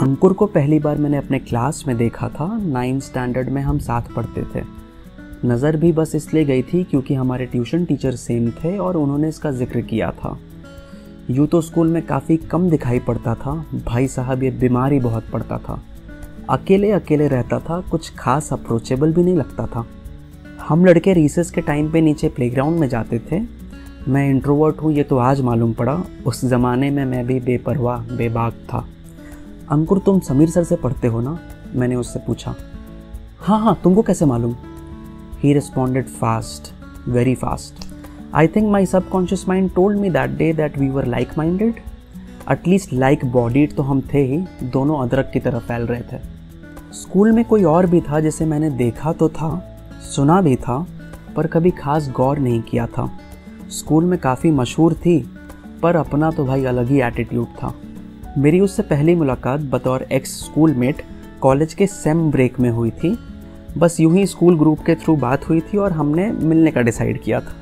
अंकुर को पहली बार मैंने अपने क्लास में देखा था। नाइन्थ स्टैंडर्ड में हम साथ पढ़ते थे। नज़र भी बस इसलिए गई थी क्योंकि हमारे ट्यूशन टीचर सेम थे और उन्होंने इसका ज़िक्र किया था। यूँ तो स्कूल में काफ़ी कम दिखाई पड़ता था। भाई साहब ये बीमार बहुत पड़ता था। अकेले अकेले रहता था, कुछ खास अप्रोचेबल भी नहीं लगता था। हम लड़के रिसेस के टाइम पे नीचे प्लेग्राउंड में जाते थे। मैं इंट्रोवर्ट हूँ, ये तो आज मालूम पड़ा। उस ज़माने में मैं भी बेपरवाह, बेबाक था। अंकुर, तुम समीर सर से पढ़ते हो ना? मैंने उससे पूछा। हाँ हाँ तुमको कैसे मालूम? He responded fast very fast I think my subconscious mind told me that day that we were like minded at least like bodied तो हम थे ही, दोनों अदरक की तरह फैल रहे थे। स्कूल में कोई और भी था जिसे मैंने देखा तो था, सुना भी था, पर कभी खास गौर नहीं किया था। स्कूल में काफ़ी मशहूर थी, पर अपना तो भाई अलग ही एटीट्यूड था। मेरी उससे पहली मुलाकात बतौर एक्स स्कूल मेट कॉलेज के सेम ब्रेक में हुई थी। बस यूँ ही स्कूल ग्रुप के थ्रू बात हुई थी और हमने मिलने का डिसाइड किया था।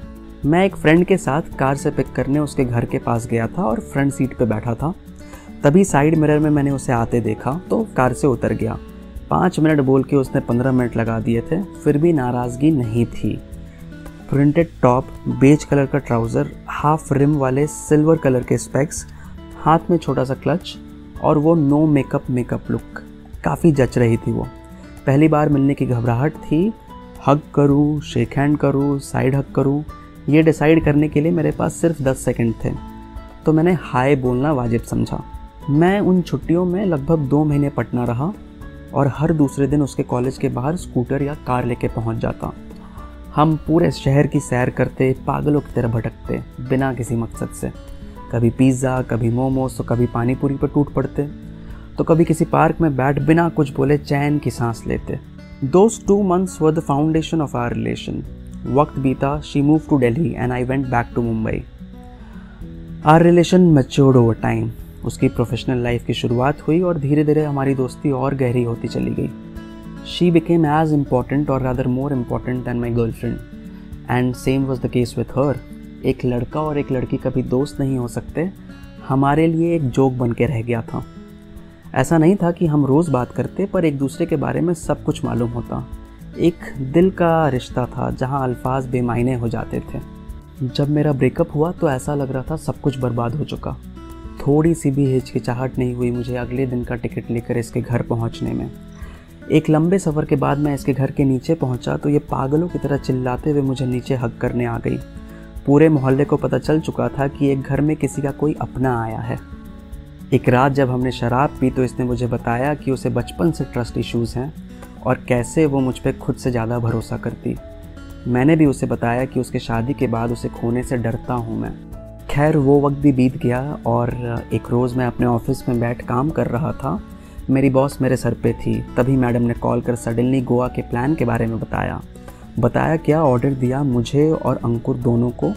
मैं एक फ्रेंड के साथ कार से पिक करने उसके घर के पास गया था और फ्रंट सीट पे बैठा था। तभी साइड मिरर में मैंने उसे आते देखा तो कार से उतर गया। पाँच मिनट बोल के उसने पंद्रह मिनट लगा दिए थे, फिर भी नाराज़गी नहीं थी। प्रिंटेड टॉप बेज कलर का ट्राउज़र हाफ़ रिम वाले सिल्वर कलर के स्पेक्स हाथ में छोटा सा क्लच और वो नो मेकअप मेकअप लुक काफ़ी जच रही थी वो। पहली बार मिलने की घबराहट थी। हग करूँ शेक हैंड करूँ साइड हग करूँ, ये डिसाइड करने के लिए मेरे पास सिर्फ़ दस सेकेंड थे। तो मैंने हाय बोलना वाजिब समझा। मैं उन छुट्टियों में लगभग दो महीने पटना रहा और हर दूसरे दिन उसके कॉलेज के बाहर स्कूटर या कार लेके पहुँच जाता। हम पूरे शहर की सैर करते, पागलों की तरह भटकते, बिना किसी मकसद से। कभी पिज़्ज़ा कभी मोमोज तो कभी पानी पूरी पर टूट पड़ते। तो कभी किसी पार्क में बैठ बिना कुछ बोले चैन की सांस लेते। Those two months were the foundation of our relation वक्त बीता she move to Delhi and I went back to Mumbai our relation matured over time उसकी प्रोफेशनल लाइफ की शुरुआत हुई और धीरे धीरे हमारी दोस्ती और गहरी होती चली गई। शी बिकेम एज इंपॉर्टेंट और rather more important than my girl friend and same was the case with her एक लड़का और एक लड़की कभी दोस्त नहीं हो सकते। हमारे लिए एक जोक बन के रह गया था। ऐसा नहीं था कि हम रोज़ बात करते, पर एक दूसरे के बारे में सब कुछ मालूम होता। एक दिल का रिश्ता था, जहाँ अल्फाज बेमायने हो जाते थे। जब मेरा ब्रेकअप हुआ तो ऐसा लग रहा था सब कुछ बर्बाद हो चुका। थोड़ी सी भी हिचकिचाहट नहीं हुई मुझे अगले दिन का टिकट लेकर इसके घर पहुँचने में। एक लंबे सफ़र के बाद मैं इसके घर के नीचे पहुँचा तो ये पागलों की तरह चिल्लाते हुए मुझे नीचे हक करने आ गई। पूरे मोहल्ले को पता चल चुका था कि एक घर में किसी का कोई अपना आया है। एक रात जब हमने शराब पी तो इसने मुझे बताया कि उसे बचपन से ट्रस्ट इश्यूज़ हैं और कैसे वो मुझ पर खुद से ज़्यादा भरोसा करती। मैंने भी उसे बताया कि उसके शादी के बाद उसे खोने से डरता हूँ मैं। खैर, वो वक्त भी बीत गया और एक रोज़ मैं अपने ऑफ़िस में बैठ काम कर रहा था मेरी बॉस मेरे सर पे थी। तभी मैडम ने कॉल कर सडनली गोवा के प्लान के बारे में बताया। बताया क्या ऑर्डर दिया मुझे और अंकुर दोनों को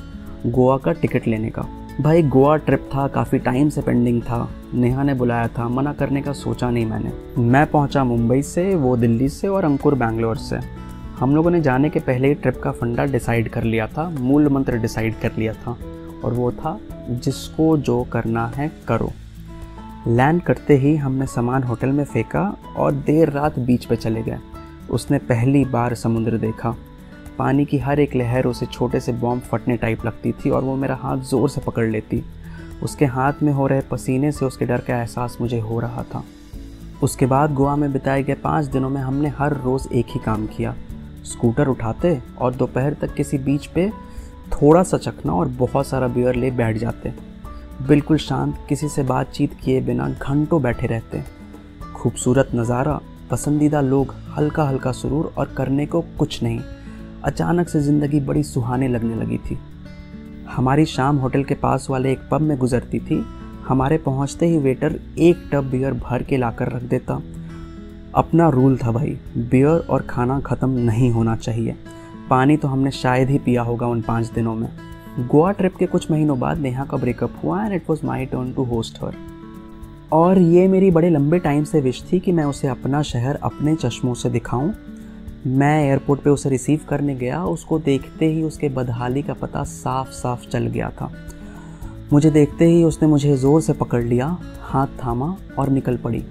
गोवा का टिकट लेने का। भाई, गोवा ट्रिप था, काफ़ी टाइम से पेंडिंग था। नेहा ने बुलाया था, मना करने का सोचा नहीं मैंने। मैं पहुँचा मुंबई से, वो दिल्ली से और अंकुर बैंगलोर से। हम लोगों ने जाने के पहले ही ट्रिप का फंडा डिसाइड कर लिया था, मूल मंत्र डिसाइड कर लिया था। और वो था, जिसको जो करना है करो। लैंड करते ही हमने सामान होटल में फेंका और देर रात बीच पर चले गए। उसने पहली बार समुद्र देखा। पानी की हर एक लहर उसे छोटे से बॉम्ब फटने टाइप लगती थी और वो मेरा हाथ ज़ोर से पकड़ लेती। उसके हाथ में हो रहे पसीने से उसके डर का एहसास मुझे हो रहा था। उसके बाद गोवा में बिताए गए पाँच दिनों में हमने हर रोज़ एक ही काम किया। स्कूटर उठाते और दोपहर तक किसी बीच पे थोड़ा सा चखना और बहुत सारा बियर ले बैठ जाते। बिल्कुल शांत, किसी से बातचीत किए बिना घंटों बैठे रहते खूबसूरत नज़ारा, पसंदीदा लोग हल्का हल्का सुरूर और करने को कुछ नहीं। अचानक से ज़िंदगी बड़ी सुहाने लगने लगी थी। हमारी शाम होटल के पास वाले एक पब में गुजरती थी। हमारे पहुँचते ही वेटर एक टब बियर भर के लाकर रख देता। अपना रूल था भाई, बियर और खाना ख़त्म नहीं होना चाहिए। पानी तो हमने शायद ही पिया होगा उन पाँच दिनों में। गोवा ट्रिप के कुछ महीनों बाद नेहा का ब्रेकअप हुआ and it was my turn to host her और ये मेरी बड़े लंबे टाइम से विश थी कि मैं उसे अपना शहर अपने चश्मों से दिखाऊँ। मैं एयरपोर्ट पे उसे रिसीव करने गया, उसको देखते ही उसके बदहाली का पता साफ़ साफ़ चल गया था। मुझे देखते ही उसने मुझे ज़ोर से पकड़ लिया, हाथ थामा और निकल पड़ी।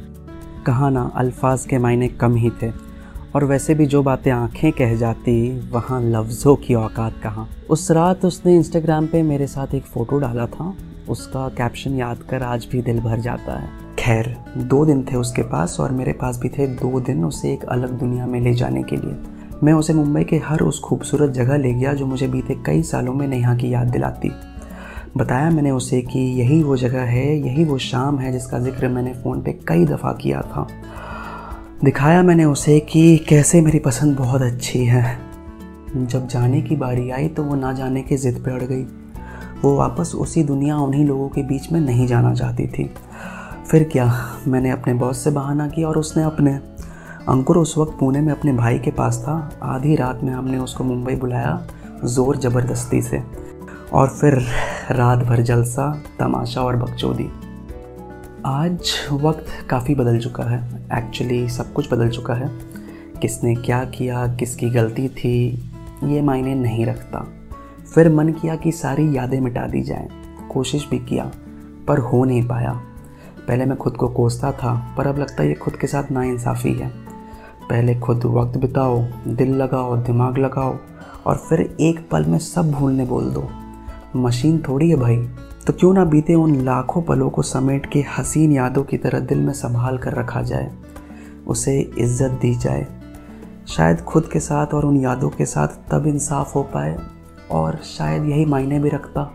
कहा ना अल्फाज के मायने कम ही थे। और वैसे भी जो बातें आँखें कह जाती, वहाँ लफ्ज़ों की औकात कहाँ? उस रात उसने इंस्टाग्राम पे मेरे साथ एक फ़ोटो डाला था। उसका कैप्शन याद कर आज भी दिल भर जाता है। खैर, दो दिन थे उसके पास और मेरे पास भी थे दो दिन उसे एक अलग दुनिया में ले जाने के लिए। मैं उसे मुंबई के हर उस खूबसूरत जगह ले गया जो मुझे बीते कई सालों में नेहा की याद दिलाती। बताया मैंने उसे कि यही वो जगह है, यही वो शाम है जिसका ज़िक्र मैंने फ़ोन पे कई दफ़ा किया था। दिखाया मैंने उसे कि कैसे मेरी पसंद बहुत अच्छी है। जब जाने की बारी आई तो वो ना जाने की ज़िद पे अड़ गई। वो वापस उसी दुनिया उन्हीं लोगों के बीच में नहीं जाना चाहती थी। फिर क्या मैंने अपने बॉस से बहाना किया और उसने अपने अंकुर उस वक्त पुणे में अपने भाई के पास था। आधी रात में हमने उसको मुंबई बुलाया ज़ोर ज़बरदस्ती से। और फिर रात भर जलसा, तमाशा और बकचोदी। आज वक्त काफ़ी बदल चुका है। एक्चुअली सब कुछ बदल चुका है। किसने क्या किया, किसकी गलती थी, ये मायने नहीं रखता। फिर मन किया कि सारी यादें मिटा दी जाएँ। कोशिश भी किया, पर हो नहीं पाया। पहले मैं खुद को कोसता था, पर अब लगता है ये खुद के साथ नाइंसाफ़ी है। पहले खुद वक्त बिताओ, दिल लगाओ, दिमाग लगाओ, और फिर एक पल में सब भूलने बोल दो। मशीन थोड़ी है भाई। तो क्यों ना बीते उन लाखों पलों को समेट के हसीन यादों की तरह दिल में संभाल कर रखा जाए, उसे इज़्ज़त दी जाए। शायद खुद के साथ और उन यादों के साथ तब इंसाफ हो पाए और शायद यही मायने भी रखता।